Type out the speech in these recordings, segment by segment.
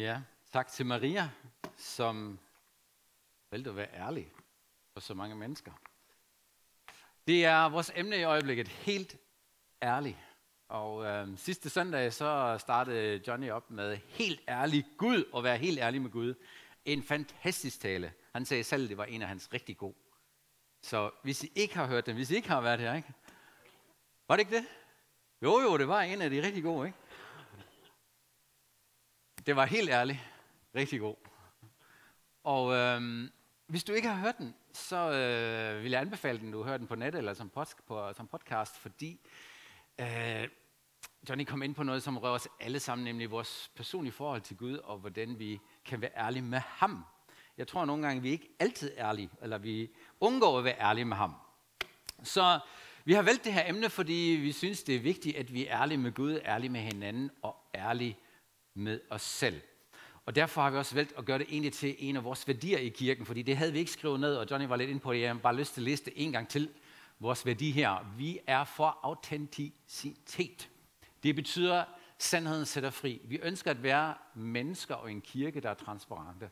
Ja, tak til Maria, som valgte at være ærlig for så mange mennesker. Det er vores emne i øjeblikket, helt ærlig. Og øh, sidste søndag så startede Johnny op med helt ærlig Gud, og være helt ærlig med Gud. En fantastisk tale. Han sagde selv, at det var en af hans rigtig gode. Så hvis I ikke har hørt den, hvis I ikke har været her, ikke? Var det ikke det? Jo, jo, det var en af de rigtig gode, ikke? Det var helt ærligt rigtig god. Og øh, hvis du ikke har hørt den, så øh, vil jeg anbefale den, du hører den på nettet eller som, pod, på, som podcast, fordi øh, Johnny kom ind på noget, som rører os alle sammen, nemlig vores personlige forhold til Gud, og hvordan vi kan være ærlige med ham. Jeg tror nogle gange, vi ikke altid er ærlige, eller vi undgår at være ærlige med ham. Så vi har valgt det her emne, fordi vi synes, det er vigtigt, at vi er ærlige med Gud, ærlige med hinanden og ærlige med os selv. Og derfor har vi også valgt at gøre det egentlig til en af vores værdier i kirken, fordi det havde vi ikke skrevet ned, og Johnny var lidt inde på det. Jeg har bare lyst til at liste en gang til vores værdi her. Vi er for autenticitet. Det betyder, sandheden sætter fri. Vi ønsker at være mennesker og en kirke, der er transparente.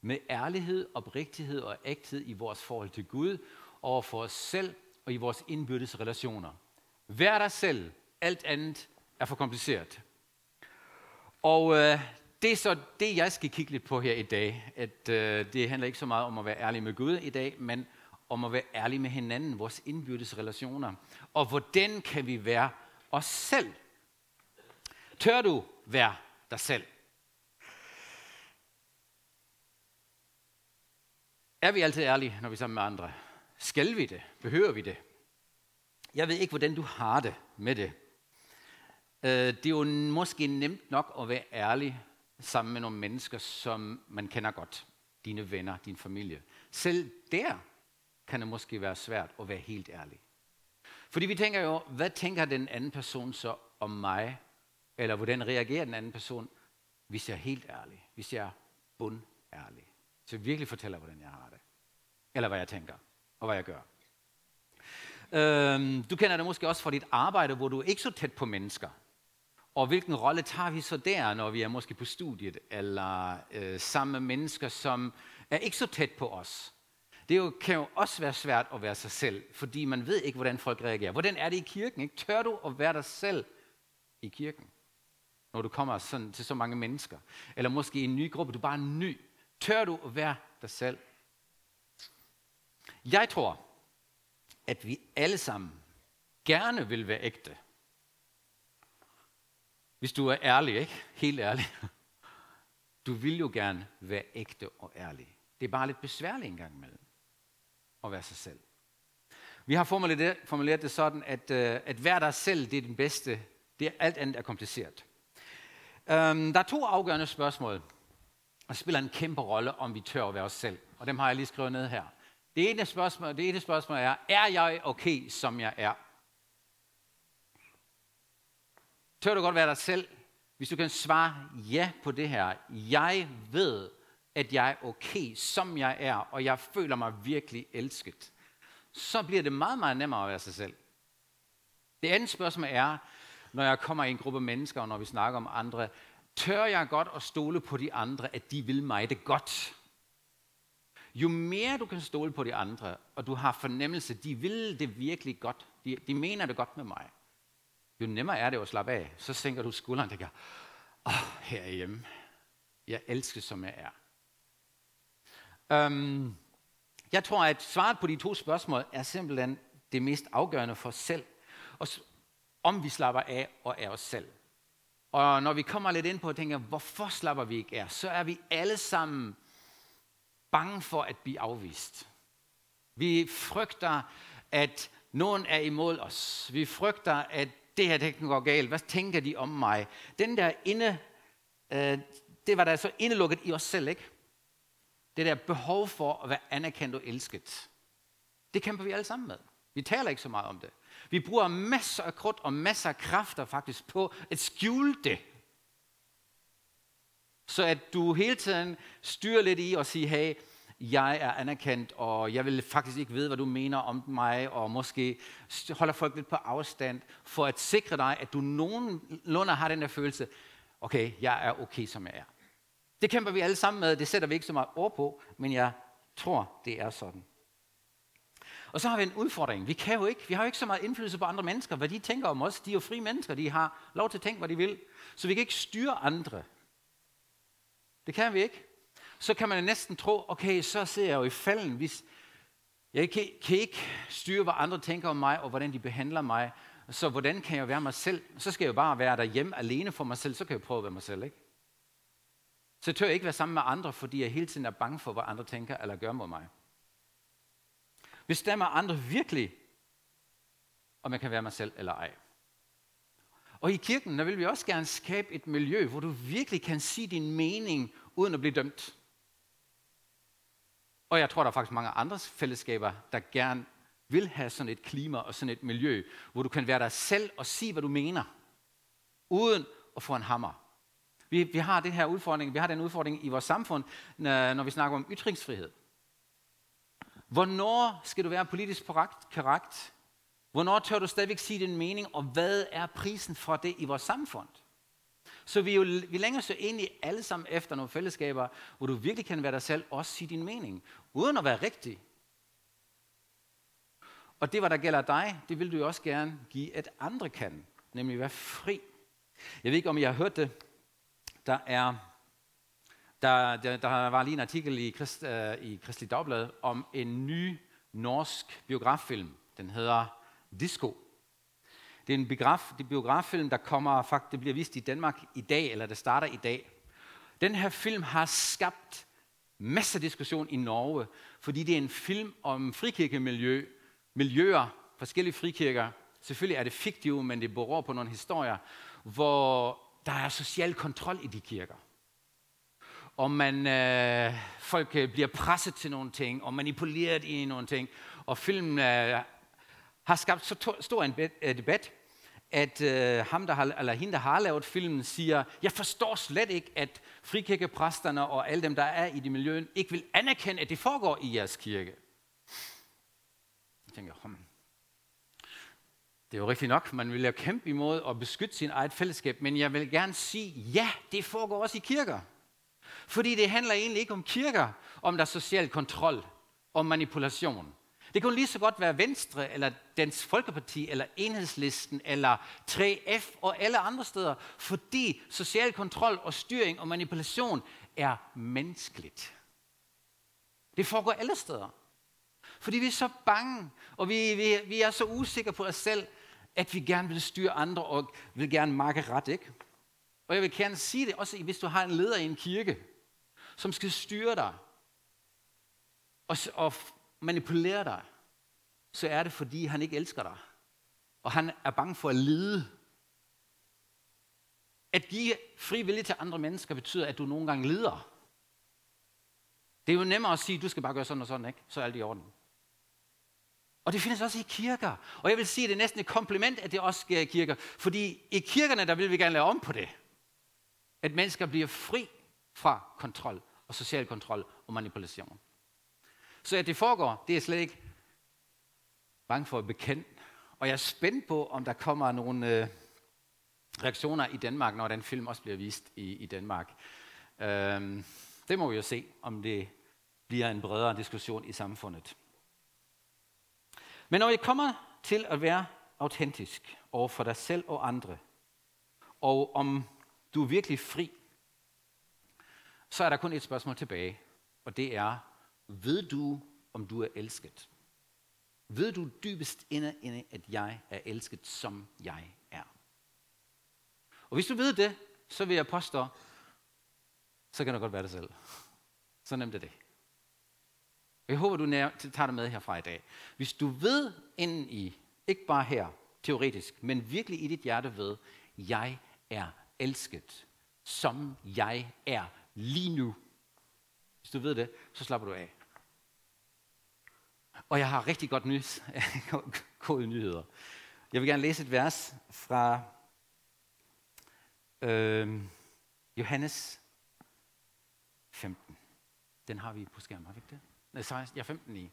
Med ærlighed, oprigtighed og ægthed i vores forhold til Gud, over for os selv og i vores indbyrdes relationer. Vær dig selv. Alt andet er for kompliceret. Og øh, det er så det, jeg skal kigge lidt på her i dag. At øh, det handler ikke så meget om at være ærlig med Gud i dag, men om at være ærlig med hinanden, vores indbyrdes relationer. Og hvordan kan vi være os selv? Tør du være dig selv? Er vi altid ærlige, når vi er sammen med andre? Skal vi det? Behøver vi det? Jeg ved ikke, hvordan du har det med det. Øh, det er jo måske nemt nok at være ærlig sammen med nogle mennesker, som man kender godt. Dine venner, din familie. Selv der kan det måske være svært at være helt ærlig. Fordi vi tænker jo, hvad tænker den anden person så om mig? Eller hvordan reagerer den anden person, hvis jeg er helt ærlig? Hvis jeg er bundærlig? Så jeg virkelig fortæller, hvordan jeg har det. Eller hvad jeg tænker, og hvad jeg gør. Øhm, du kender det måske også fra dit arbejde, hvor du er ikke så tæt på mennesker. Og hvilken rolle tager vi så der, når vi er måske på studiet, eller øh, sammen med mennesker, som er ikke så tæt på os? Det jo, kan jo også være svært at være sig selv, fordi man ved ikke, hvordan folk reagerer. Hvordan er det i kirken? Ikke? Tør du at være dig selv i kirken, når du kommer sådan, til så mange mennesker? Eller måske i en ny gruppe, du er bare ny. Tør du at være dig selv? Jeg tror, at vi alle sammen gerne vil være ægte. Hvis du er ærlig, ikke? Helt ærlig. Du vil jo gerne være ægte og ærlig. Det er bare lidt besværligt en gang imellem at være sig selv. Vi har formuleret det, formuleret det sådan, at, øh, at være dig selv, det er den bedste. Det er, alt andet er kompliceret. Um, der er to afgørende spørgsmål, og spiller en kæmpe rolle, om vi tør at være os selv. Og dem har jeg lige skrevet ned her. Det ene spørgsmål, det ene spørgsmål er, er jeg okay, som jeg er? Tør du godt være dig selv? Hvis du kan svare ja på det her. Jeg ved, at jeg er okay, som jeg er, og jeg føler mig virkelig elsket. Så bliver det meget, meget nemmere at være sig selv. Det andet spørgsmål er, når jeg kommer i en gruppe mennesker, og når vi snakker om andre, tør jeg godt at stole på de andre, at de vil mig det godt? Jo mere du kan stole på de andre, og du har fornemmelse, de vil det virkelig godt, de, de mener det godt med mig, jo nemmere er det at slappe af. Så sænker du skulderen og tænker, åh, oh, herhjemme, jeg elsker som jeg er. Um, jeg tror, at svaret på de to spørgsmål er simpelthen det mest afgørende for os selv. Og om vi slapper af og er os selv. Og når vi kommer lidt ind på og tænker, hvorfor slapper vi ikke af, så er vi alle sammen bange for at blive afvist. Vi frygter, at nogen er imod os. Vi frygter, at det her det kan gå galt. Hvad tænker de om mig? Den der inde, øh, det var der så indelukket i os selv, ikke? Det der behov for at være anerkendt og elsket. Det kæmper vi alle sammen med. Vi taler ikke så meget om det. Vi bruger masser af krudt og masser af kræfter faktisk på at skjule det. Så at du hele tiden styrer lidt i og siger, hey, jeg er anerkendt, og jeg vil faktisk ikke vide, hvad du mener om mig, og måske holder folk lidt på afstand, for at sikre dig, at du nogenlunde har den der følelse, okay, jeg er okay, som jeg er. Det kæmper vi alle sammen med, det sætter vi ikke så meget ord på, men jeg tror, det er sådan. Og så har vi en udfordring. Vi, kan jo ikke, vi har jo ikke så meget indflydelse på andre mennesker, hvad de tænker om os. De er jo frie mennesker, de har lov til at tænke, hvad de vil. Så vi kan ikke styre andre. Det kan vi ikke. Så kan man næsten tro, okay, så ser jeg jo i falden, hvis jeg kan, kan ikke styre, hvad andre tænker om mig, og hvordan de behandler mig. Så hvordan kan jeg være mig selv? Så skal jeg jo bare være derhjemme alene for mig selv, så kan jeg prøve at være mig selv, ikke? Så tør jeg ikke være sammen med andre, fordi jeg hele tiden er bange for, hvad andre tænker eller gør mod mig. Bestemmer andre virkelig, om jeg kan være mig selv eller ej. Og i kirken, der vil vi også gerne skabe et miljø, hvor du virkelig kan sige din mening, uden at blive dømt. Og jeg tror, der er faktisk mange andre fællesskaber, der gerne vil have sådan et klima og sådan et miljø, hvor du kan være dig selv og sige, hvad du mener, uden at få en hammer. Vi, vi har den her udfordring, vi har den udfordring i vores samfund, når vi snakker om ytringsfrihed. Hvornår skal du være politisk korrekt? Hvornår tør du stadigvæk sige din mening, og hvad er prisen for det i vores samfund? Så vi, jo, vi længer så egentlig alle sammen efter nogle fællesskaber, hvor du virkelig kan være dig selv og sige din mening, uden at være rigtig. Og det, hvad der gælder dig, det vil du jo også gerne give, at andre kan, nemlig være fri. Jeg ved ikke, om I har hørt det. Der er der, der, der var lige en artikel i, Christ, øh, i Kristelig Dagblad om en ny norsk biograffilm. Den hedder Disco. Det er en biograf, det er biograffilm, der kommer, faktisk, det bliver vist i Danmark i dag, eller det starter i dag. Den her film har skabt masser af diskussion i Norge, fordi det er en film om frikirkemiljø, miljøer, forskellige frikirker. Selvfølgelig er det fiktivt, men det beror på nogle historier, hvor der er social kontrol i de kirker. Og man, øh, folk øh, bliver presset til nogle ting, og manipuleret i nogle ting. Og filmen øh, har skabt så to, stor en øh, debat, at øh, ham, der har, eller hende, der har lavet filmen, siger, jeg forstår slet ikke, at frikirkepræsterne og alle dem, der er i det miljø, ikke vil anerkende, at det foregår i jeres kirke. Jeg tænker, hmm. det er jo rigtigt nok, man vil jo kæmpe imod at beskytte sin eget fællesskab, men jeg vil gerne sige, ja, det foregår også i kirker. Fordi det handler egentlig ikke om kirker, om der er social kontrol, om manipulation. Det kunne lige så godt være Venstre, eller Dansk Folkeparti, eller Enhedslisten, eller 3F og alle andre steder, fordi social kontrol og styring og manipulation er menneskeligt. Det foregår alle steder. Fordi vi er så bange, og vi, vi, vi er så usikre på os selv, at vi gerne vil styre andre og vil gerne marke ret, ikke? Og jeg vil gerne sige det også, hvis du har en leder i en kirke, som skal styre dig og, og manipulere dig, så er det, fordi han ikke elsker dig. Og han er bange for at lide. At give fri vilje til andre mennesker betyder, at du nogle gange lider. Det er jo nemmere at sige, at du skal bare gøre sådan og sådan, ikke? så er alt i orden. Og det findes også i kirker. Og jeg vil sige, at det er næsten et kompliment, at det også sker i kirker. Fordi i kirkerne, der vil vi gerne lave om på det. At mennesker bliver fri fra kontrol og social kontrol og manipulation. Så at det foregår, det er slet ikke bange for at bekende. Og jeg er spændt på, om der kommer nogle øh, reaktioner i Danmark, når den film også bliver vist i, i Danmark. Øhm, det må vi jo se, om det bliver en bredere diskussion i samfundet. Men når jeg kommer til at være autentisk over for dig selv og andre, og om du er virkelig fri, så er der kun et spørgsmål tilbage, og det er, ved du, om du er elsket? Ved du dybest inde, inde, at jeg er elsket, som jeg er? Og hvis du ved det, så vil jeg påstå, så kan du godt være det selv. Så nemt er det. Jeg håber, du tager det med herfra i dag. Hvis du ved inden i, ikke bare her, teoretisk, men virkelig i dit hjerte ved, jeg er elsket, som jeg er lige nu. Hvis du ved det, så slapper du af. Og jeg har rigtig godt nys, gode nyheder. Jeg vil gerne læse et vers fra øh, Johannes 15. Den har vi på skærmen, har vi ikke det? Nej, 16, ja, 15 i.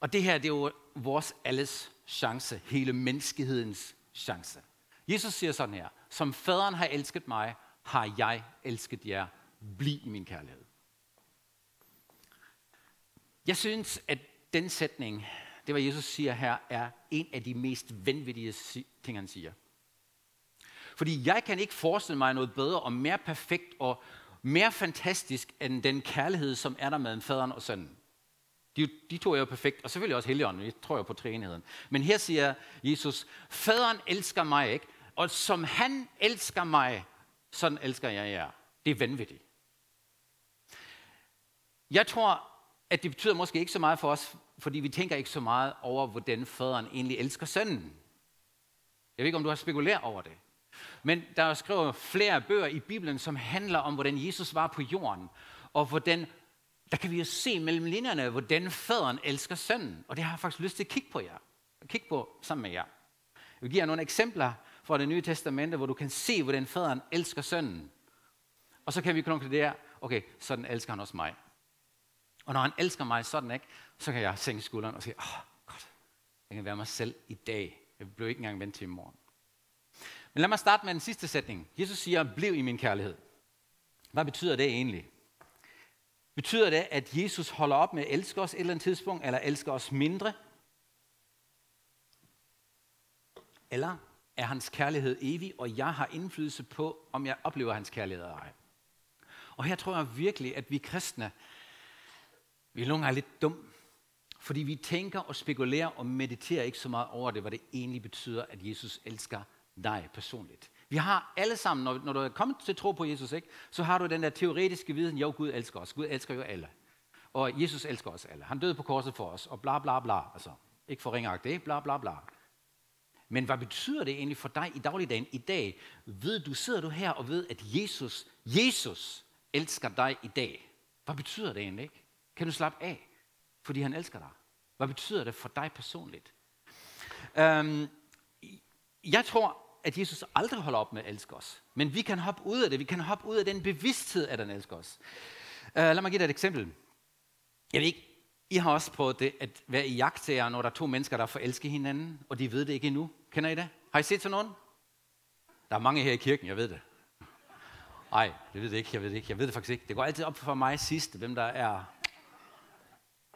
Og det her, det er jo vores alles chance, hele menneskehedens chance. Jesus siger sådan her, som faderen har elsket mig, har jeg elsket jer. bliv i min kærlighed. Jeg synes, at den sætning, det hvad Jesus siger her, er en af de mest vanvittige ting, han siger. Fordi jeg kan ikke forestille mig noget bedre og mere perfekt og mere fantastisk end den kærlighed, som er der mellem faderen og sønnen. De, de to er jo perfekt, og selvfølgelig også Helligånden, jeg tror jo på træenheden. Men her siger Jesus, faderen elsker mig ikke, og som han elsker mig, sådan elsker jeg jer. Det er vanvittigt. Jeg tror, at det betyder måske ikke så meget for os, fordi vi tænker ikke så meget over, hvordan faderen egentlig elsker sønnen. Jeg ved ikke, om du har spekuleret over det. Men der er skrevet flere bøger i Bibelen, som handler om, hvordan Jesus var på jorden, og hvordan, der kan vi jo se mellem linjerne, hvordan faderen elsker sønnen. Og det har jeg faktisk lyst til at kigge på jer. Kigge på sammen med jer. Jeg vil give jer nogle eksempler fra det nye testamente, hvor du kan se, hvordan faderen elsker sønnen. Og så kan vi konkludere, okay, sådan elsker han også mig. Og når han elsker mig sådan, ikke, så kan jeg sænke skulderen og sige, åh, oh, godt, jeg kan være mig selv i dag. Jeg bliver ikke engang vendt til i morgen. Men lad mig starte med den sidste sætning. Jesus siger, bliv i min kærlighed. Hvad betyder det egentlig? Betyder det, at Jesus holder op med at elske os et eller andet tidspunkt, eller elsker os mindre? Eller er hans kærlighed evig, og jeg har indflydelse på, om jeg oplever hans kærlighed eller ej? Og her tror jeg virkelig, at vi kristne, vi er nogle gange lidt dum, fordi vi tænker og spekulerer og mediterer ikke så meget over det, hvad det egentlig betyder, at Jesus elsker dig personligt. Vi har alle sammen, når, når du er kommet til tro på Jesus, ikke, så har du den der teoretiske viden, jo, Gud elsker os. Gud elsker jo alle. Og Jesus elsker os alle. Han døde på korset for os, og bla bla bla. Altså, ikke for ringagtigt, bla bla bla. Men hvad betyder det egentlig for dig i dagligdagen i dag? Ved du, sidder du her og ved, at Jesus, Jesus elsker dig i dag? Hvad betyder det egentlig ikke? Kan du slappe af, fordi han elsker dig? Hvad betyder det for dig personligt? Øhm, jeg tror, at Jesus aldrig holder op med at elske os. Men vi kan hoppe ud af det. Vi kan hoppe ud af den bevidsthed, at han elsker os. Uh, lad mig give dig et eksempel. Jeg ved ikke, I har også prøvet det, at være i jagttager, når der er to mennesker, der forelsker hinanden, og de ved det ikke endnu. Kender I det? Har I set sådan nogen? Der er mange her i kirken, jeg ved det. Nej, det ved det ikke, jeg ved det ikke. Jeg ved det faktisk ikke. Det går altid op for mig sidst, hvem der er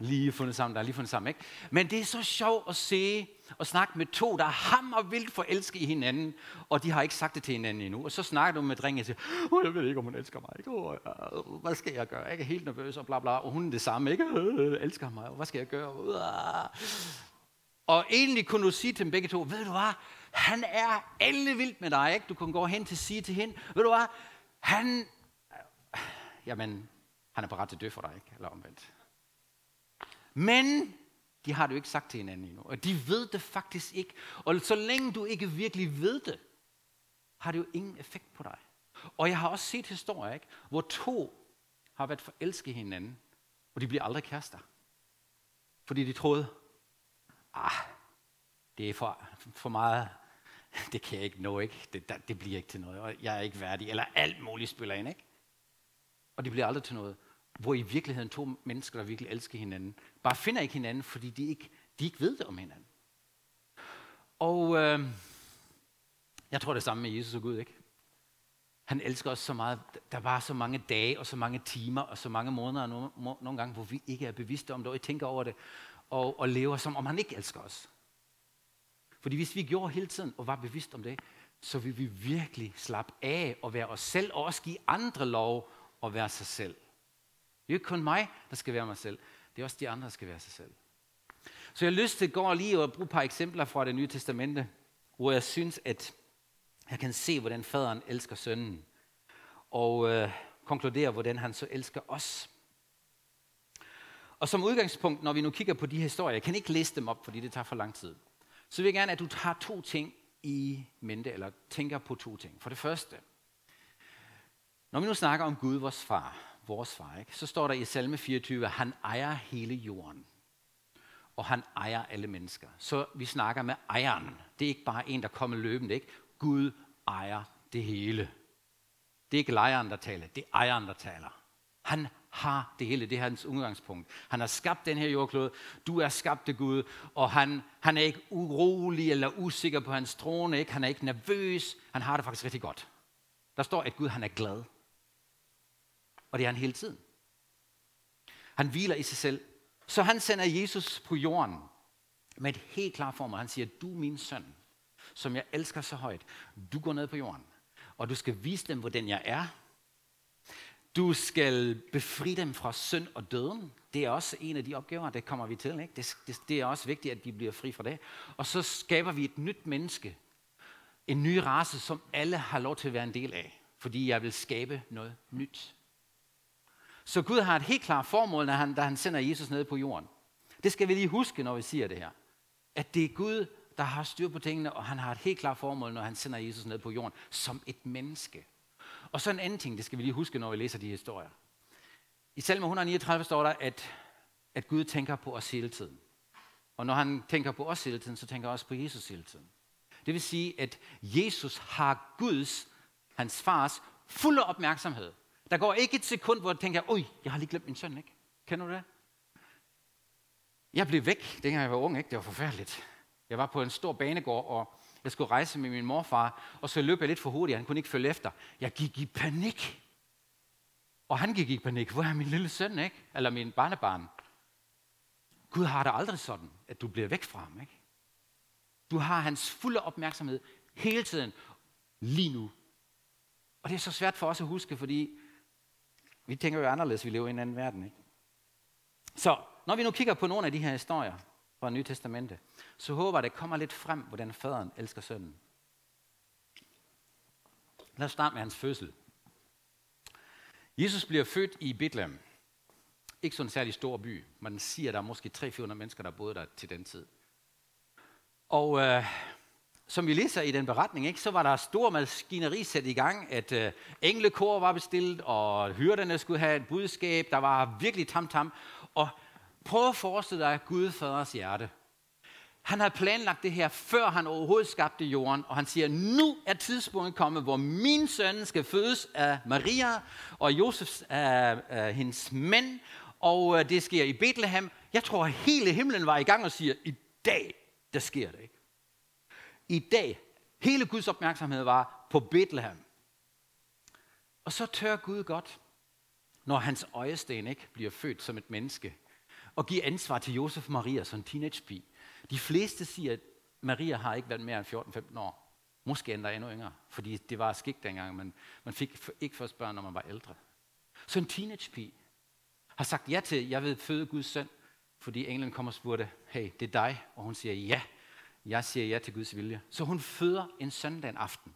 lige fundet sammen, der er lige fundet sammen. Ikke? Men det er så sjovt at se og snakke med to, der er hammer vildt forelske i hinanden, og de har ikke sagt det til hinanden endnu. Og så snakker du med drengen og siger, oh, jeg ved ikke, om hun elsker mig. Ikke? Oh, hvad skal jeg gøre? Jeg er helt nervøs og bla bla. Og hun er det samme, ikke? Oh, elsker mig. Hvad skal jeg gøre? Og egentlig kunne du sige til dem begge to, ved du hvad? Han er alle vildt med dig. Ikke? Du kunne gå hen til sige til hende, ved du hvad? Han, jamen, han er parat til at dø for dig, ikke? Eller omvendt. Men de har det jo ikke sagt til hinanden endnu. Og de ved det faktisk ikke. Og så længe du ikke virkelig ved det, har det jo ingen effekt på dig. Og jeg har også set historier, ikke? hvor to har været forelsket hinanden, og de bliver aldrig kærester. Fordi de troede, ah, det er for, for meget, det kan jeg ikke nå, ikke? Det, det bliver ikke til noget, og jeg er ikke værdig, eller alt muligt spiller ind, ikke? Og det bliver aldrig til noget hvor i virkeligheden to mennesker, der virkelig elsker hinanden, bare finder ikke hinanden, fordi de ikke, de ikke ved det om hinanden. Og øh, jeg tror det samme med Jesus og Gud, ikke? Han elsker os så meget. Der var så mange dage og så mange timer og så mange måneder nogle, nogle gange, hvor vi ikke er bevidste om det, og I tænker over det, og, og lever som om han ikke elsker os. Fordi hvis vi gjorde hele tiden og var bevidst om det, så vil vi virkelig slappe af og være os selv, og også give andre lov at være sig selv. Det er ikke kun mig, der skal være mig selv. Det er også de andre, der skal være sig selv. Så jeg har lyst til at gå lige og bruge et par eksempler fra det nye testamente, hvor jeg synes, at jeg kan se, hvordan faderen elsker sønnen, og øh, konkludere, hvordan han så elsker os. Og som udgangspunkt, når vi nu kigger på de historier, jeg kan ikke læse dem op, fordi det tager for lang tid, så vil jeg gerne, at du tager to ting i mente, eller tænker på to ting. For det første, når vi nu snakker om Gud, vores far, vores far, ikke? så står der i salme 24, at han ejer hele jorden. Og han ejer alle mennesker. Så vi snakker med ejeren. Det er ikke bare en, der kommer løbende. Ikke? Gud ejer det hele. Det er ikke lejeren, der taler. Det er ejeren, der taler. Han har det hele. Det er hans udgangspunkt. Han har skabt den her jordklode. Du er skabt af Gud. Og han, han er ikke urolig eller usikker på hans trone. Ikke? Han er ikke nervøs. Han har det faktisk rigtig godt. Der står, at Gud han er glad. Og det er han hele tiden. Han hviler i sig selv. Så han sender Jesus på jorden med et helt klart formål. Han siger, du er min søn, som jeg elsker så højt. Du går ned på jorden, og du skal vise dem, hvordan jeg er. Du skal befri dem fra synd og døden. Det er også en af de opgaver, det kommer vi til. Ikke? Det, det, det er også vigtigt, at de bliver fri fra det. Og så skaber vi et nyt menneske. En ny race, som alle har lov til at være en del af. Fordi jeg vil skabe noget nyt. Så Gud har et helt klart formål, når han, da han sender Jesus ned på jorden. Det skal vi lige huske, når vi siger det her. At det er Gud, der har styr på tingene, og han har et helt klart formål, når han sender Jesus ned på jorden, som et menneske. Og så en anden ting, det skal vi lige huske, når vi læser de historier. I salme 139 står der, at, at Gud tænker på os hele tiden. Og når han tænker på os hele tiden, så tænker han også på Jesus hele tiden. Det vil sige, at Jesus har Guds, hans fars, fulde opmærksomhed. Der går ikke et sekund, hvor jeg tænker, oj, jeg har lige glemt min søn, ikke? Kender du det? Jeg blev væk, dengang jeg var ung, ikke? Det var forfærdeligt. Jeg var på en stor banegård, og jeg skulle rejse med min morfar, og så løb jeg lidt for hurtigt, han kunne ikke følge efter. Jeg gik i panik. Og han gik i panik. Hvor er min lille søn, ikke? Eller min barnebarn. Gud har det aldrig sådan, at du bliver væk fra ham, ikke? Du har hans fulde opmærksomhed hele tiden, lige nu. Og det er så svært for os at huske, fordi vi tænker jo anderledes, vi lever i en anden verden, ikke? Så når vi nu kigger på nogle af de her historier fra Nye Testamente, så håber jeg, at det kommer lidt frem, hvordan faderen elsker sønnen. Lad os starte med hans fødsel. Jesus bliver født i Bethlehem. Ikke sådan en særlig stor by. Man siger, at der er måske 300-400 mennesker, der boede der til den tid. Og øh, som vi læser i den beretning, ikke, så var der stor maskineri sat i gang, at øh, englekor var bestilt, og hyrderne skulle have et budskab. Der var virkelig tam-tam. Og prøv at forestille dig Gud faders hjerte. Han havde planlagt det her, før han overhovedet skabte jorden, og han siger, nu er tidspunktet kommet, hvor min søn skal fødes af Maria, og Josefs, af, af hendes mænd, og øh, det sker i Bethlehem. Jeg tror, at hele himlen var i gang og siger, i dag, der sker det ikke. I dag, hele Guds opmærksomhed var på Bethlehem. Og så tør Gud godt, når hans øjesten ikke bliver født som et menneske, og give ansvar til Josef og Maria som teenagepige. De fleste siger, at Maria har ikke været mere end 14-15 år. Måske endda endnu yngre, fordi det var skik dengang, men man fik ikke først børn, når man var ældre. Så en teenagepige har sagt ja til, jeg vil føde Guds søn, fordi englen kommer og spurgte, hey, det er dig, og hun siger ja. Jeg siger ja til Guds vilje. Så hun føder en søndag aften.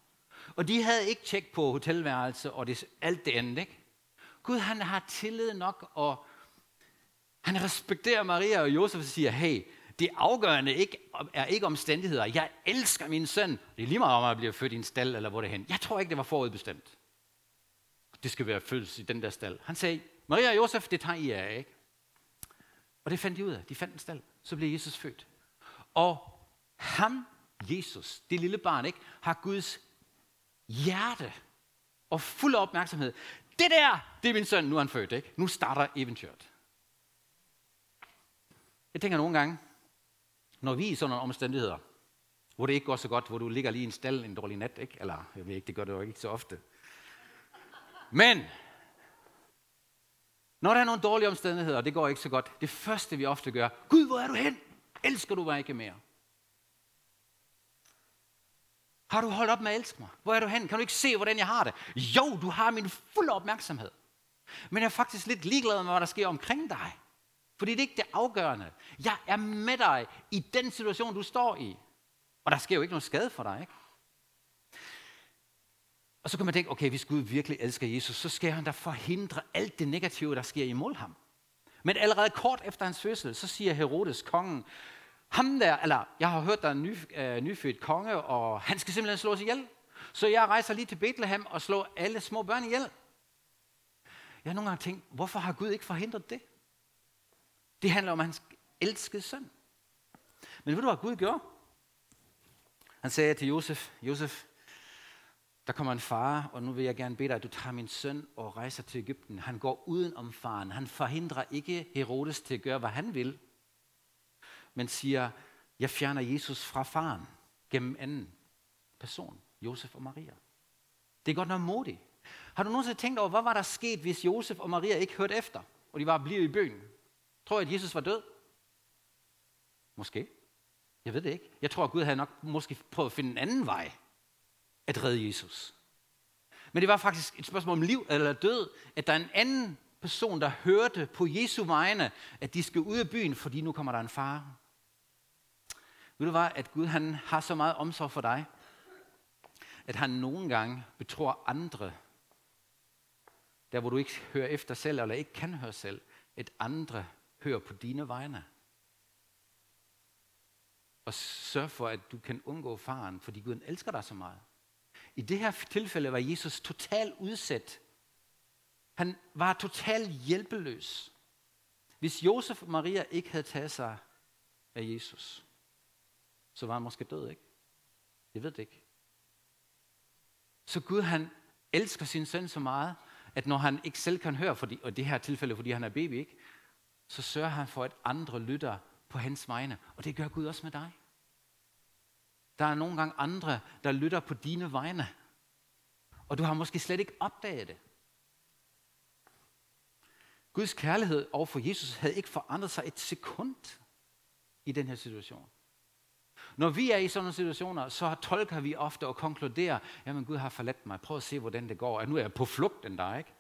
Og de havde ikke tjek på hotelværelse og det, alt det andet, ikke? Gud, han har tillid nok, og han respekterer Maria og Josef og siger, hey, det afgørende ikke, er ikke omstændigheder. Jeg elsker min søn. Det er lige meget om, at bliver født i en stald, eller hvor det er hen. Jeg tror ikke, det var forudbestemt. Det skal være født i den der stald. Han sagde, Maria og Josef, det tager I af, ikke? Og det fandt de ud af. De fandt en stald. Så blev Jesus født. Og ham, Jesus, det lille barn, ikke, har Guds hjerte og fuld opmærksomhed. Det der, det er min søn, nu er han født, ikke? Nu starter eventyret. Jeg tænker nogle gange, når vi er i sådan nogle omstændigheder, hvor det ikke går så godt, hvor du ligger lige i en stald en dårlig nat, ikke? eller jeg ved ikke, det gør det jo ikke så ofte. Men, når der er nogle dårlige omstændigheder, og det går ikke så godt, det første vi ofte gør, Gud, hvor er du hen? Elsker du mig ikke mere? Har du holdt op med at elske mig? Hvor er du hen? Kan du ikke se, hvordan jeg har det? Jo, du har min fulde opmærksomhed. Men jeg er faktisk lidt ligeglad med, hvad der sker omkring dig. Fordi det er ikke det afgørende. Jeg er med dig i den situation, du står i. Og der sker jo ikke noget skade for dig, ikke? Og så kan man tænke, okay, hvis Gud virkelig elsker Jesus, så skal han da forhindre alt det negative, der sker imod ham. Men allerede kort efter hans fødsel, så siger Herodes, kongen, ham der, eller jeg har hørt, der er en ny, øh, nyfødt konge, og han skal simpelthen slås ihjel. Så jeg rejser lige til Bethlehem og slår alle små børn ihjel. Jeg har nogle gange tænkt, hvorfor har Gud ikke forhindret det? Det handler om hans elskede søn. Men ved du, hvad Gud gjorde? Han sagde til Josef, Josef, der kommer en far, og nu vil jeg gerne bede dig, at du tager min søn og rejser til Ægypten. Han går uden om faren. Han forhindrer ikke Herodes til at gøre, hvad han vil, men siger, jeg fjerner Jesus fra faren gennem anden person, Josef og Maria. Det er godt nok modigt. Har du nogensinde tænkt over, hvad var der sket, hvis Josef og Maria ikke hørte efter, og de var blevet i byen? Tror jeg, at Jesus var død? Måske. Jeg ved det ikke. Jeg tror, at Gud havde nok måske prøvet at finde en anden vej at redde Jesus. Men det var faktisk et spørgsmål om liv eller død, at der er en anden person, der hørte på Jesu vegne, at de skal ud af byen, fordi nu kommer der en far. Ved du hvad, at Gud han har så meget omsorg for dig, at han nogle gange betror andre, der hvor du ikke hører efter selv, eller ikke kan høre selv, at andre hører på dine vegne. Og sørg for, at du kan undgå faren, fordi Gud elsker dig så meget. I det her tilfælde var Jesus totalt udsat. Han var totalt hjælpeløs. Hvis Josef og Maria ikke havde taget sig af Jesus, så var han måske død, ikke? Jeg ved det ikke. Så Gud han elsker sin søn så meget, at når han ikke selv kan høre, fordi, og det her tilfælde, fordi han er baby, ikke, så sørger han for, at andre lytter på hans vegne. Og det gør Gud også med dig. Der er nogle gange andre, der lytter på dine vegne. Og du har måske slet ikke opdaget det. Guds kærlighed over for Jesus havde ikke forandret sig et sekund i den her situation. Når vi er i sådan nogle situationer, så tolker vi ofte og konkluderer, jamen Gud har forladt mig, prøv at se, hvordan det går. Og nu er jeg på flugt den der, ikke?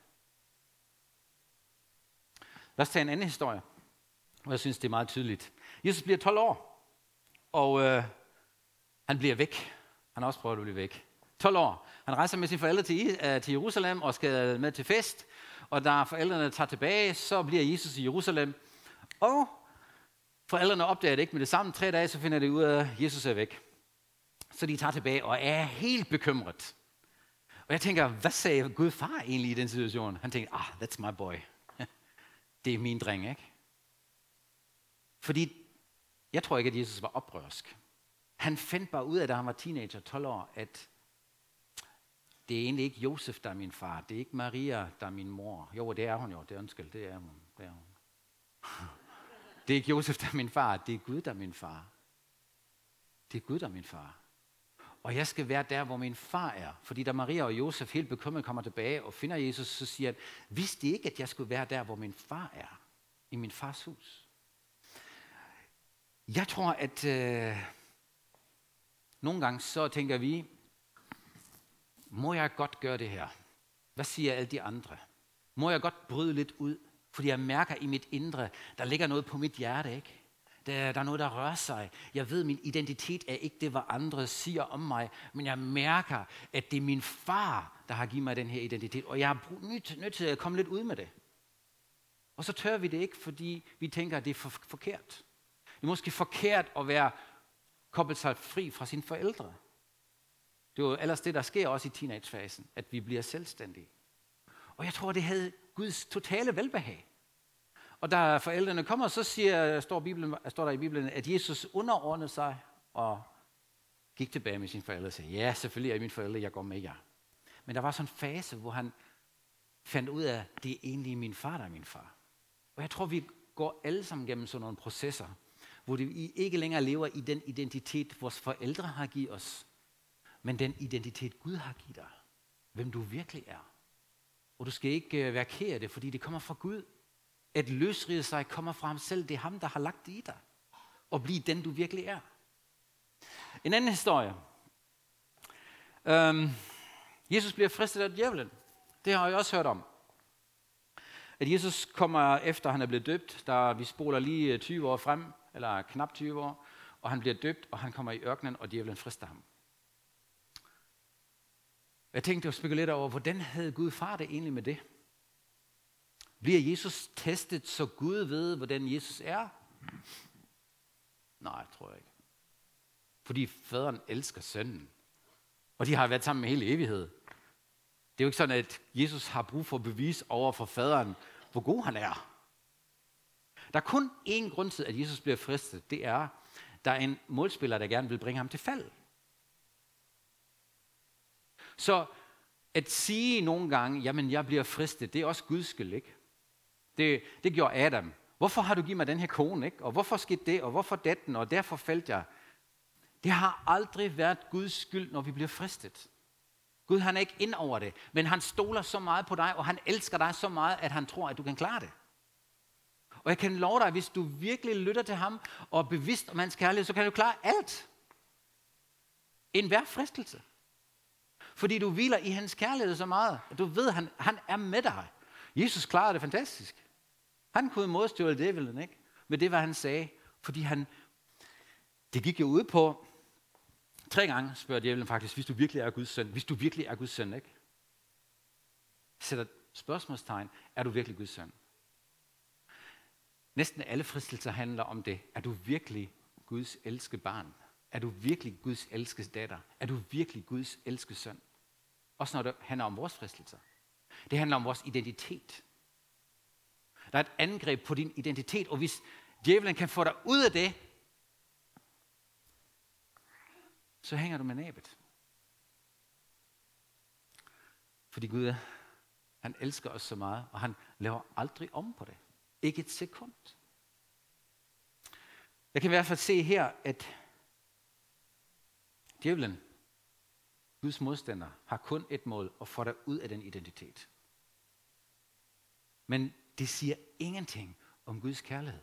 Lad os tage en anden historie, og jeg synes, det er meget tydeligt. Jesus bliver 12 år, og øh, han bliver væk. Han har også prøvet at blive væk. 12 år. Han rejser med sine forældre til, øh, til Jerusalem og skal med til fest. Og da forældrene tager tilbage, så bliver Jesus i Jerusalem. Og forældrene opdager det ikke med det samme. Tre dage, så finder de ud af, at Jesus er væk. Så de tager tilbage og er helt bekymret. Og jeg tænker, hvad sagde Gud far egentlig i den situation? Han tænker, ah, that's my boy. det er min dreng, ikke? Fordi jeg tror ikke, at Jesus var oprørsk. Han fandt bare ud af, da han var teenager, 12 år, at det er egentlig ikke Josef, der er min far. Det er ikke Maria, der er min mor. Jo, det er hun jo. Det er undskyld, det er hun. Det er, hun det er ikke Josef, der er min far. Det er Gud, der er min far. Det er Gud, der er min far. Og jeg skal være der, hvor min far er. Fordi da Maria og Josef helt bekymret kommer tilbage og finder Jesus, så siger han, vidste de ikke, at jeg skulle være der, hvor min far er? I min fars hus. Jeg tror, at øh, nogle gange så tænker vi, må jeg godt gøre det her? Hvad siger alle de andre? Må jeg godt bryde lidt ud? Fordi jeg mærker i mit indre, der ligger noget på mit hjerte, ikke? Der, der er noget, der rører sig. Jeg ved, min identitet er ikke det, hvad andre siger om mig, men jeg mærker, at det er min far, der har givet mig den her identitet, og jeg er nødt, nødt til at komme lidt ud med det. Og så tør vi det ikke, fordi vi tænker, at det er for, forkert. Det er måske forkert at være koblet sig fri fra sine forældre. Det er jo ellers det, der sker også i teenagefasen, at vi bliver selvstændige. Og jeg tror, det havde Guds totale velbehag. Og da forældrene kommer, så siger, står, Bibelen, står der i Bibelen, at Jesus underordnede sig og gik tilbage med sine forældre og sagde, ja, selvfølgelig er mine forældre, jeg går med jer. Men der var sådan en fase, hvor han fandt ud af, at det er egentlig min far, der er min far. Og jeg tror, vi går alle sammen gennem sådan nogle processer, hvor vi ikke længere lever i den identitet, vores forældre har givet os, men den identitet, Gud har givet dig. Hvem du virkelig er. Og du skal ikke øh, være ked af det, fordi det kommer fra Gud. At løsride sig kommer fra ham selv. Det er ham, der har lagt det i dig. Og blive den, du virkelig er. En anden historie. Øhm, Jesus bliver fristet af djævlen. Det har jeg også hørt om. At Jesus kommer efter, han er blevet døbt. Der, vi spoler lige øh, 20 år frem, eller knap 20 år. Og han bliver døbt, og han kommer i ørkenen, og djævlen frister ham. Jeg tænkte og spekulerede over, hvordan havde Gud far det egentlig med det? Bliver Jesus testet, så Gud ved, hvordan Jesus er? Nej, tror jeg ikke. Fordi faderen elsker sønnen. Og de har været sammen med hele evighed. Det er jo ikke sådan, at Jesus har brug for bevis over for faderen, hvor god han er. Der er kun én grund til, at Jesus bliver fristet. Det er, der er en målspiller, der gerne vil bringe ham til fald. Så at sige nogle gange, jamen jeg bliver fristet, det er også Guds skyld, ikke? Det, det gjorde Adam. Hvorfor har du givet mig den her kone, ikke? Og hvorfor skete det, og hvorfor datten, og derfor faldt jeg. Det har aldrig været Guds skyld, når vi bliver fristet. Gud han er ikke ind over det, men han stoler så meget på dig, og han elsker dig så meget, at han tror, at du kan klare det. Og jeg kan love dig, hvis du virkelig lytter til ham og er bevidst om hans kærlighed, så kan du klare alt. En hver fristelse. Fordi du hviler i hans kærlighed så meget, at du ved, at han, han er med dig. Jesus klarede det fantastisk. Han kunne modstøve djævelen, ikke? Men det var han sagde, fordi han, det gik jo ud på, tre gange spørger djævelen faktisk, hvis du virkelig er Guds søn, hvis du virkelig er Guds søn, ikke? Sætter spørgsmålstegn, er du virkelig Guds søn? Næsten alle fristelser handler om det. Er du virkelig Guds elskede barn? Er du virkelig Guds elskede datter? Er du virkelig Guds elskede søn? Også når det handler om vores fristelser. Det handler om vores identitet. Der er et angreb på din identitet, og hvis djævlen kan få dig ud af det, så hænger du med næbet. Fordi Gud, han elsker os så meget, og han laver aldrig om på det. Ikke et sekund. Jeg kan i hvert fald se her, at djævlen, Guds modstander, har kun et mål at få dig ud af den identitet. Men det siger ingenting om Guds kærlighed.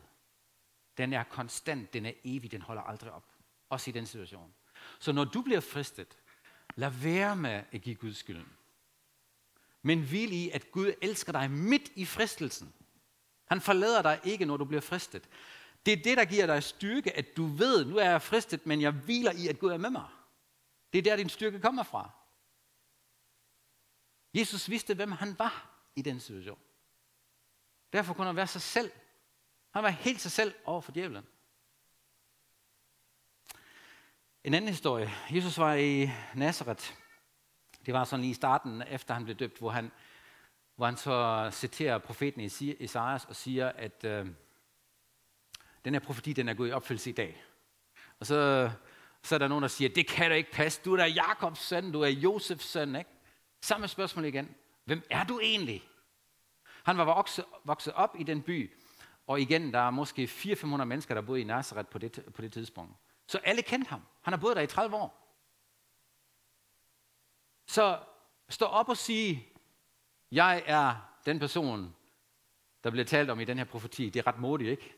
Den er konstant, den er evig, den holder aldrig op. Også i den situation. Så når du bliver fristet, lad være med at give Gud skylden. Men hvil i, at Gud elsker dig midt i fristelsen. Han forlader dig ikke, når du bliver fristet. Det er det, der giver dig styrke, at du ved, nu er jeg fristet, men jeg hviler i, at Gud er med mig. Det er der, din styrke kommer fra. Jesus vidste, hvem han var i den situation. Derfor kunne han være sig selv. Han var helt sig selv over for djævlen. En anden historie. Jesus var i Nazareth. Det var sådan lige i starten, efter han blev døbt, hvor han, hvor han så citerer profeten Isaias og siger, at øh, den her profeti, den er gået i opfyldelse i dag. Og så, så er der nogen, der siger, det kan da ikke passe. Du er da Jakobs søn, du er Josefs søn. Ikke? Samme spørgsmål igen. Hvem er du egentlig? Han var vokset, vokset op i den by, og igen, der er måske 400-500 mennesker, der boede i Nazareth på det, på det tidspunkt. Så alle kendte ham. Han har boet der i 30 år. Så stå op og sige, jeg er den person, der bliver talt om i den her profeti. Det er ret modigt, ikke?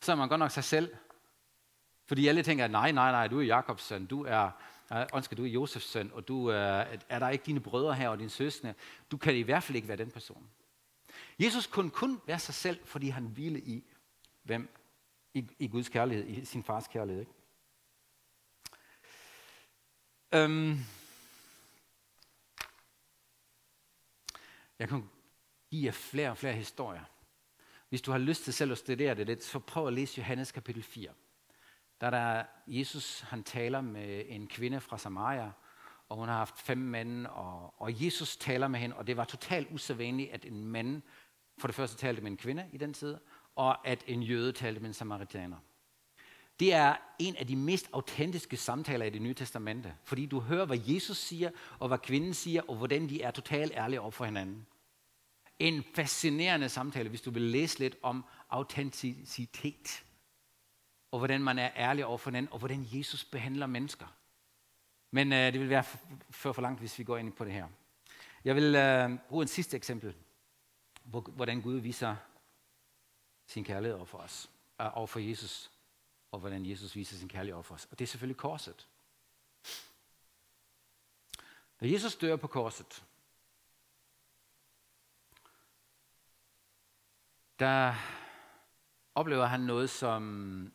Så er man godt nok sig selv. Fordi alle tænker, nej, nej, nej, du er Jakobs søn, du er, øh, ønsker, du er Josefs søn, og du øh, er, er der ikke dine brødre her og dine søstre? Du kan i hvert fald ikke være den person. Jesus kunne kun være sig selv, fordi han ville i, hvem i, i Guds kærlighed, i sin fars kærlighed. Ikke? Øhm, jeg kan give jer flere og flere historier. Hvis du har lyst til selv at studere det lidt, så prøv at læse Johannes kapitel 4. Der er Jesus, han taler med en kvinde fra Samaria, og hun har haft fem mænd, og, og Jesus taler med hende, og det var totalt usædvanligt, at en mand for det første talte med en kvinde i den tid, og at en jøde talte med en samaritaner. Det er en af de mest autentiske samtaler i det nye testamente, fordi du hører, hvad Jesus siger, og hvad kvinden siger, og hvordan de er totalt ærlige over for hinanden. En fascinerende samtale, hvis du vil læse lidt om autenticitet, og hvordan man er ærlig over for hinanden, og hvordan Jesus behandler mennesker. Men øh, det vil være for, for langt, hvis vi går ind på det her. Jeg vil øh, bruge en sidste eksempel, hvor, hvordan Gud viser sin kærlighed over for os, øh, over for Jesus, og hvordan Jesus viser sin kærlighed over for os. Og det er selvfølgelig korset. Da Jesus dør på korset, der oplever han noget, som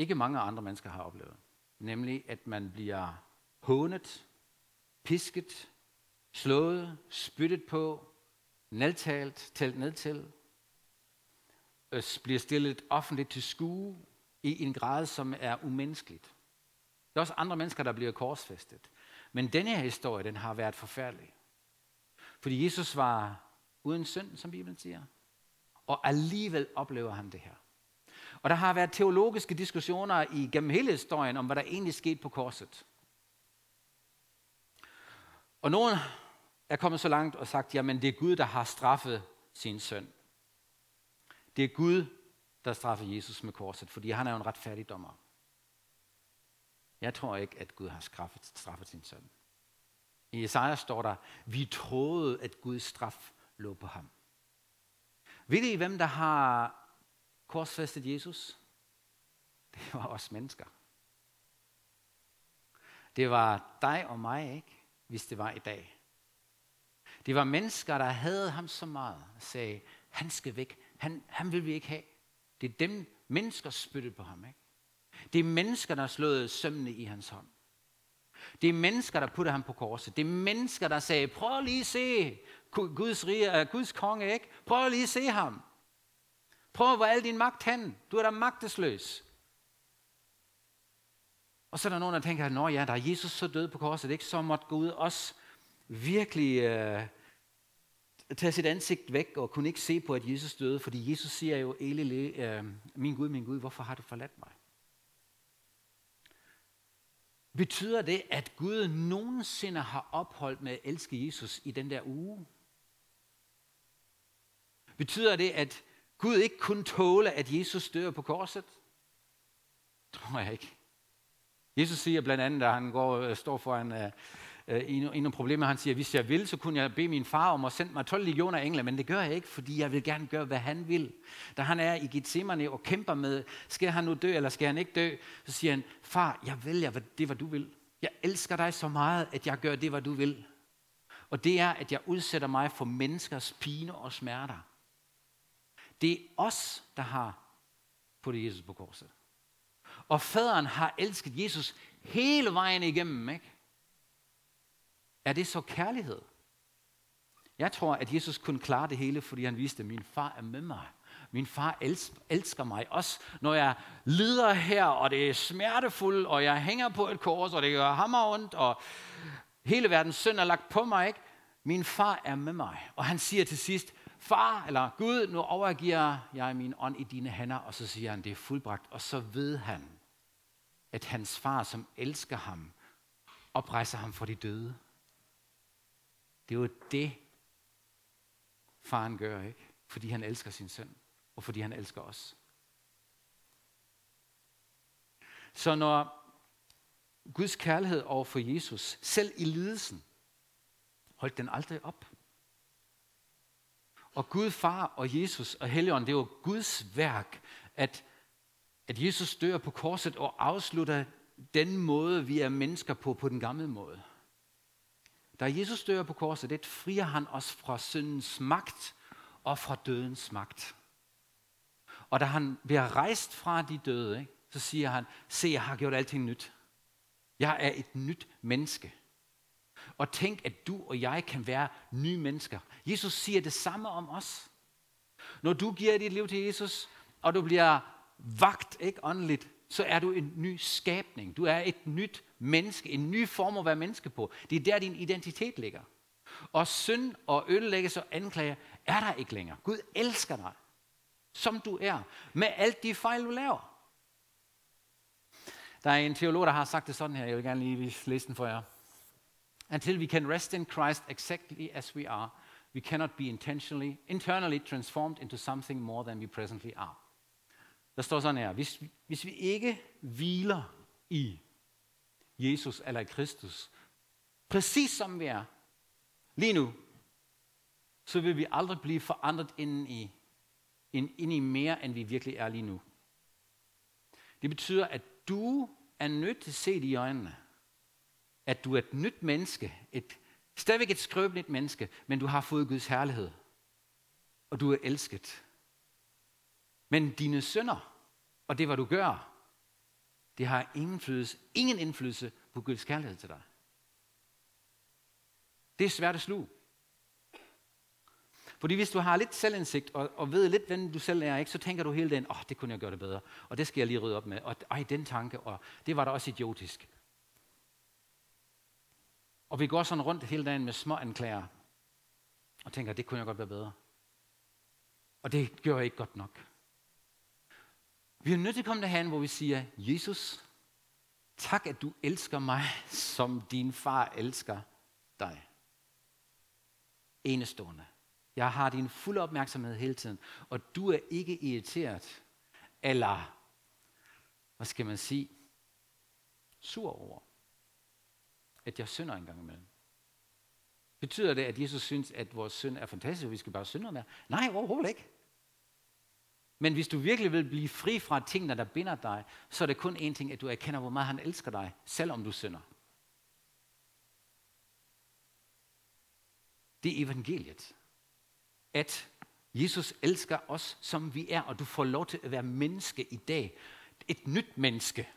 ikke mange andre mennesker har oplevet. Nemlig, at man bliver hånet, pisket, slået, spyttet på, nedtalt, talt ned til, øh, bliver stillet offentligt til skue i en grad, som er umenneskeligt. Der er også andre mennesker, der bliver korsfæstet. Men denne her historie, den har været forfærdelig. Fordi Jesus var uden synd, som Bibelen siger. Og alligevel oplever han det her. Og der har været teologiske diskussioner i gennem hele historien om, hvad der egentlig skete på korset. Og nogen er kommet så langt og sagt, jamen det er Gud, der har straffet sin søn. Det er Gud, der straffer Jesus med korset, fordi han er jo en retfærdig dommer. Jeg tror ikke, at Gud har straffet, straffet sin søn. I Isaiah står der, vi troede, at Guds straf lå på ham. Ved I, hvem der har korsfæstet Jesus? Det var os mennesker. Det var dig og mig, ikke? Hvis det var i dag. Det var mennesker, der havde ham så meget, og sagde, han skal væk. Han, han vil vi ikke have. Det er dem, mennesker spyttede på ham. Ikke? Det er mennesker, der slåede sømne i hans hånd. Det er mennesker, der puttede ham på korset. Det er mennesker, der sagde, prøv lige at se Guds, rige, uh, Guds konge, ikke? Prøv lige at se ham. Prøv, hvor al din magt hen. Du er da magtesløs. Og så er der nogen, der tænker, at ja, der er Jesus så død på korset, ikke? så måtte Gud også virkelig øh, tage sit ansigt væk og kunne ikke se på, at Jesus døde, fordi Jesus siger jo, Eli, øh, min Gud, min Gud, hvorfor har du forladt mig? Betyder det, at Gud nogensinde har opholdt med at elske Jesus i den der uge? Betyder det, at Gud ikke kunne tåle, at Jesus dør på korset? Tror jeg ikke. Jesus siger blandt andet, da han går, øh, står foran uh, en, i, af nogle problemer, han siger, hvis jeg vil, så kunne jeg bede min far om at sende mig 12 legioner engle, men det gør jeg ikke, fordi jeg vil gerne gøre, hvad han vil. Da han er i Gethsemane og kæmper med, skal han nu dø, eller skal han ikke dø, så siger han, far, jeg vælger det, hvad du vil. Jeg elsker dig så meget, at jeg gør det, hvad du vil. Og det er, at jeg udsætter mig for menneskers pine og smerter. Det er os, der har puttet Jesus på korset. Og faderen har elsket Jesus hele vejen igennem, ikke? Er det så kærlighed? Jeg tror, at Jesus kunne klare det hele, fordi han viste, at min far er med mig. Min far elsker mig også, når jeg lider her, og det er smertefuldt, og jeg hænger på et kors, og det gør hammer ondt, og hele verdens synd er lagt på mig. Ikke? Min far er med mig, og han siger til sidst, far, eller Gud, nu overgiver jeg min ånd i dine hænder, og så siger han, det er fuldbragt, og så ved han, at hans far, som elsker ham, oprejser ham for de døde. Det er jo det, faren gør, ikke? Fordi han elsker sin søn, og fordi han elsker os. Så når Guds kærlighed over for Jesus, selv i lidelsen, holdt den aldrig op. Og Gud far og Jesus og Helligånden, det var Guds værk, at, at Jesus dør på korset og afslutter den måde, vi er mennesker på, på den gamle måde. Da Jesus dør på korset, det frier han os fra syndens magt og fra dødens magt. Og da han bliver rejst fra de døde, ikke, så siger han, se, jeg har gjort alting nyt. Jeg er et nyt menneske. Og tænk, at du og jeg kan være nye mennesker. Jesus siger det samme om os. Når du giver dit liv til Jesus, og du bliver vagt, ikke åndeligt, så er du en ny skabning. Du er et nyt menneske, en ny form at være menneske på. Det er der, din identitet ligger. Og synd og ødelæggelse og anklager er der ikke længere. Gud elsker dig, som du er, med alt de fejl, du laver. Der er en teolog, der har sagt det sådan her, jeg vil gerne lige læse den for jer. Until we can rest in Christ exactly as we are, we cannot be intentionally, internally transformed into something more than we presently are. Der står sådan her, hvis, hvis vi ikke hviler i Jesus eller i Kristus, præcis som vi er lige nu, så vil vi aldrig blive forandret inden i, ind, ind i mere, end vi virkelig er lige nu. Det betyder, at du er nødt til at se det i øjnene. At du er et nyt menneske, et, stadigvæk et skrøbeligt menneske, men du har fået Guds herlighed. Og du er elsket. Men dine sønder, og det hvad du gør, det har ingen indflydelse, ingen indflydelse på Guds kærlighed til dig. Det er svært at sluge. Fordi hvis du har lidt selvindsigt og, og ved lidt, hvem du selv er, ikke, så tænker du hele den, åh, oh, det kunne jeg gøre det bedre, og det skal jeg lige rydde op med, og ej, den tanke, og det var da også idiotisk. Og vi går sådan rundt hele dagen med små anklager, og tænker, det kunne jeg godt være bedre. Og det gør jeg ikke godt nok. Vi er nødt til at komme derhen, hvor vi siger, Jesus, tak at du elsker mig, som din far elsker dig. Enestående. Jeg har din fulde opmærksomhed hele tiden, og du er ikke irriteret, eller, hvad skal man sige, sur over, at jeg synder en gang imellem. Betyder det, at Jesus synes, at vores synd er fantastisk, og vi skal bare synde mere? Nej, overhovedet ikke. Men hvis du virkelig vil blive fri fra tingene, der binder dig, så er det kun én ting, at du erkender, hvor meget han elsker dig, selvom du synder. Det er evangeliet. At Jesus elsker os, som vi er, og du får lov til at være menneske i dag. Et nyt menneske.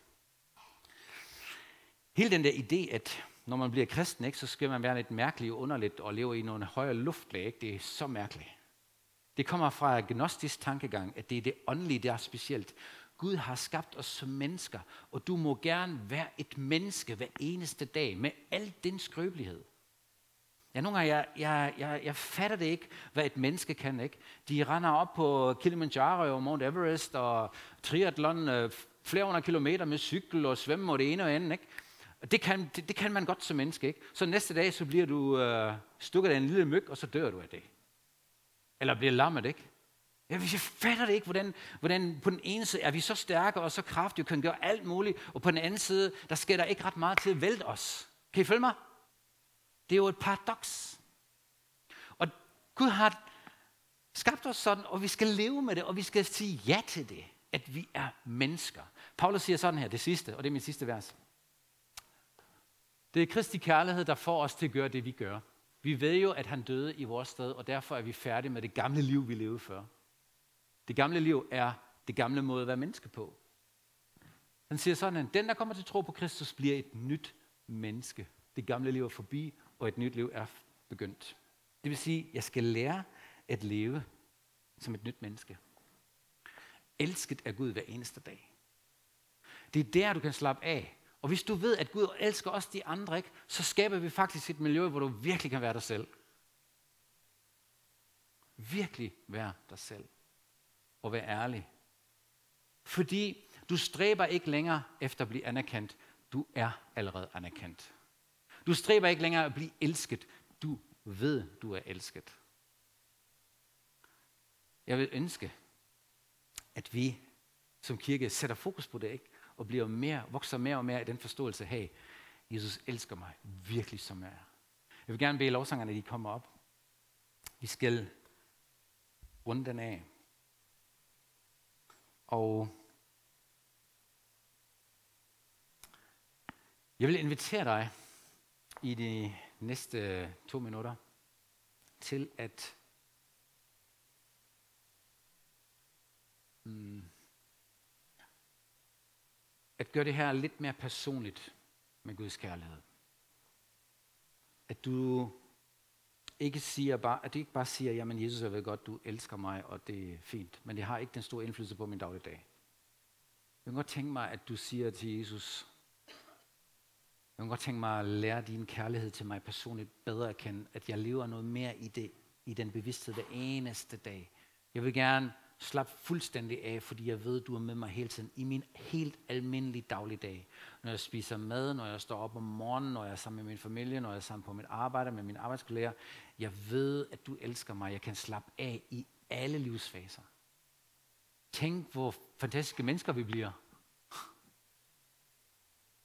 Hele den der idé, at når man bliver kristen, ikke, så skal man være lidt mærkelig og underligt og leve i nogle højere luftlag. Ikke? Det er så mærkeligt. Det kommer fra gnostisk tankegang, at det er det åndelige, der er specielt. Gud har skabt os som mennesker, og du må gerne være et menneske hver eneste dag med al den skrøbelighed. Ja, nogle gange, jeg, jeg, jeg, jeg fatter det ikke, hvad et menneske kan. ikke. De render op på Kilimanjaro og Mount Everest og triathlon øh, flere hundrede kilometer med cykel og svømme og det ene og andet. Ikke? Det kan, det, det kan man godt som menneske. ikke. Så næste dag, så bliver du øh, stukket af en lille myg, og så dør du af det. Eller bliver lammet, ikke? Jeg, jeg fatter det ikke, hvordan, hvordan på den ene side er vi så stærke og så kraftige, og kan gøre alt muligt, og på den anden side, der sker der ikke ret meget til at vælte os. Kan I følge mig? Det er jo et paradoks. Og Gud har skabt os sådan, og vi skal leve med det, og vi skal sige ja til det, at vi er mennesker. Paulus siger sådan her, det sidste, og det er min sidste vers. Det er Kristi kærlighed, der får os til at gøre det, vi gør. Vi ved jo, at han døde i vores sted, og derfor er vi færdige med det gamle liv, vi levede før. Det gamle liv er det gamle måde at være menneske på. Han siger sådan, at den, der kommer til tro på Kristus, bliver et nyt menneske. Det gamle liv er forbi, og et nyt liv er begyndt. Det vil sige, at jeg skal lære at leve som et nyt menneske. Elsket af Gud hver eneste dag. Det er der, du kan slappe af. Og hvis du ved, at Gud elsker også de andre, ikke, så skaber vi faktisk et miljø, hvor du virkelig kan være dig selv. Virkelig være dig selv. Og være ærlig. Fordi du stræber ikke længere efter at blive anerkendt. Du er allerede anerkendt. Du stræber ikke længere at blive elsket. Du ved, du er elsket. Jeg vil ønske, at vi som kirke sætter fokus på det, ikke? Og bliver mere, vokser mere og mere i den forståelse, hey, Jesus elsker mig virkelig som jeg er. Jeg vil gerne bede lovsangerne, at de kommer op. Vi skal runde den af. Og jeg vil invitere dig i de næste to minutter til at mm, at gøre det her lidt mere personligt med Guds kærlighed. At du ikke siger bare, at du ikke bare siger, jamen Jesus, jeg ved godt, du elsker mig, og det er fint, men det har ikke den store indflydelse på min dagligdag. Jeg kan godt tænke mig, at du siger til Jesus, jeg kan godt tænke mig at lære din kærlighed til mig personligt bedre at kende, at jeg lever noget mere i det, i den bevidsthed hver eneste dag. Jeg vil gerne slap fuldstændig af, fordi jeg ved, du er med mig hele tiden i min helt almindelige dagligdag. Når jeg spiser mad, når jeg står op om morgenen, når jeg er sammen med min familie, når jeg er sammen på mit arbejde med mine arbejdskolleger. Jeg ved, at du elsker mig. Jeg kan slappe af i alle livsfaser. Tænk, hvor fantastiske mennesker vi bliver,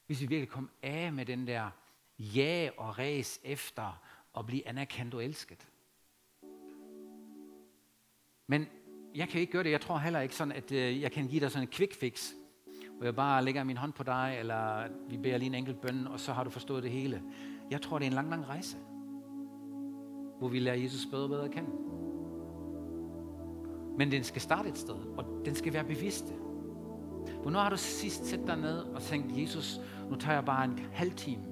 hvis vi virkelig kom af med den der ja og ræs efter at blive anerkendt og elsket. Men jeg kan ikke gøre det. Jeg tror heller ikke sådan, at øh, jeg kan give dig sådan en quick fix, hvor jeg bare lægger min hånd på dig, eller vi beder lige en enkelt bøn, og så har du forstået det hele. Jeg tror, det er en lang, lang rejse, hvor vi lærer Jesus bedre og bedre at kende. Men den skal starte et sted, og den skal være bevidst. Hvornår har du sidst sat dig ned og tænkt, Jesus, nu tager jeg bare en halv time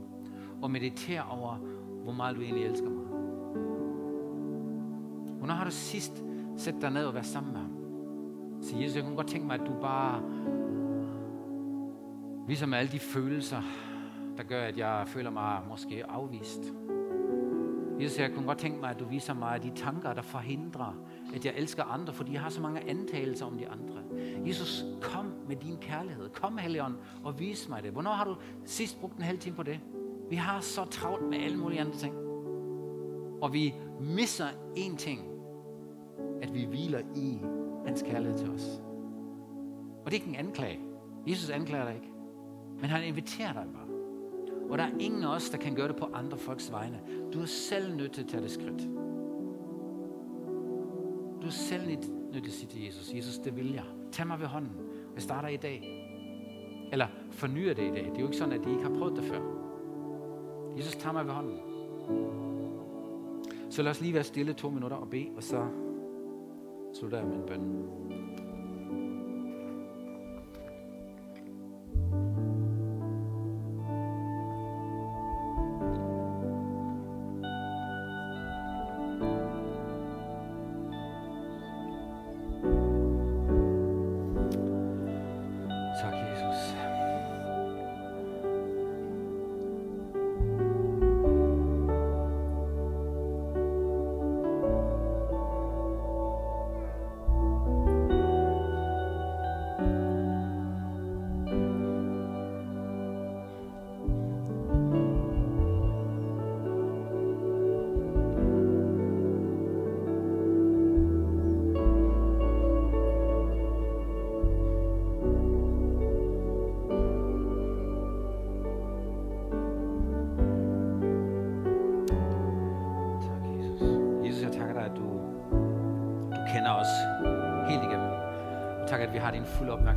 og mediterer over, hvor meget du egentlig elsker mig? Hvornår har du sidst Sæt dig ned og vær sammen med ham? Sig, Jesus, jeg kunne godt tænke mig, at du bare viser mig alle de følelser, der gør, at jeg føler mig måske afvist. Jesus, jeg kunne godt tænke mig, at du viser mig de tanker, der forhindrer, at jeg elsker andre, fordi jeg har så mange antagelser om de andre. Jesus, kom med din kærlighed. Kom, Helligånd, og vis mig det. Hvornår har du sidst brugt en halv time på det? Vi har så travlt med alle mulige andre ting. Og vi misser én ting. At vi hviler i hans kærlighed til os. Og det er ikke en anklage. Jesus anklager dig ikke. Men han inviterer dig bare. Og der er ingen af os, der kan gøre det på andre folks vegne. Du er selv nødt til at tage det skridt. Du er selv nødt til at sige til Jesus, Jesus, det vil jeg. Tag mig ved hånden. Jeg starter i dag. Eller fornyer det i dag. Det er jo ikke sådan, at de ikke har prøvet det før. Jesus, tag mig ved hånden. Så lad os lige være stille to minutter og bede, og så slutter jeg min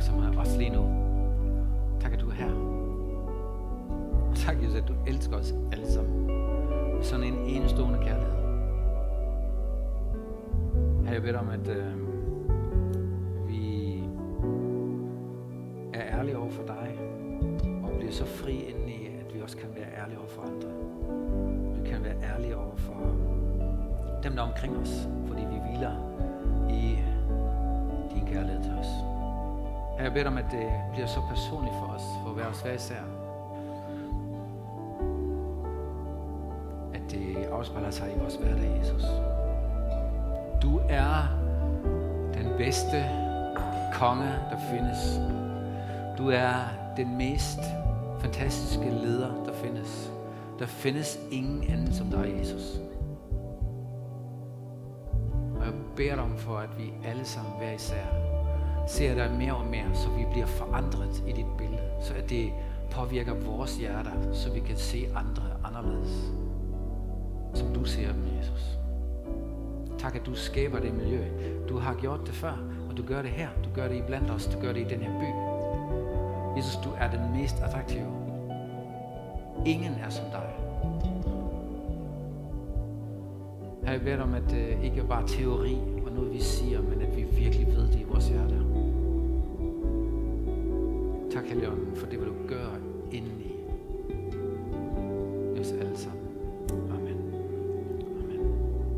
opmærksomhed, også lige nu. Tak, at du er her. Og tak, Jesus, at du elsker os alle sammen. Med sådan en enestående kærlighed. Her jeg bedt om, at øh, vi er ærlige over for dig, og bliver så fri indeni, at vi også kan være ærlige over for andre. Vi kan være ærlige over for dem, der er omkring os, fordi vi hviler i din kærlighed til os. Jeg beder om, at det bliver så personligt for os, for hver os hver især. At det afspejler sig i vores hverdag, Jesus. Du er den bedste konge, der findes. Du er den mest fantastiske leder, der findes. Der findes ingen anden som dig, Jesus. Og jeg beder dig om for, at vi alle sammen hver især ser dig mere og mere, så vi bliver forandret i dit billede. Så at det påvirker vores hjerter, så vi kan se andre anderledes. Som du ser dem, Jesus. Tak, at du skaber det miljø. Du har gjort det før, og du gør det her. Du gør det i blandt os. Du gør det i den her by. Jesus, du er den mest attraktive. Ingen er som dig. Her jeg bedt om, at det øh, ikke bare teori og noget, vi siger, men at vi virkelig ved det i vores hjerte. Helligånden, for det vil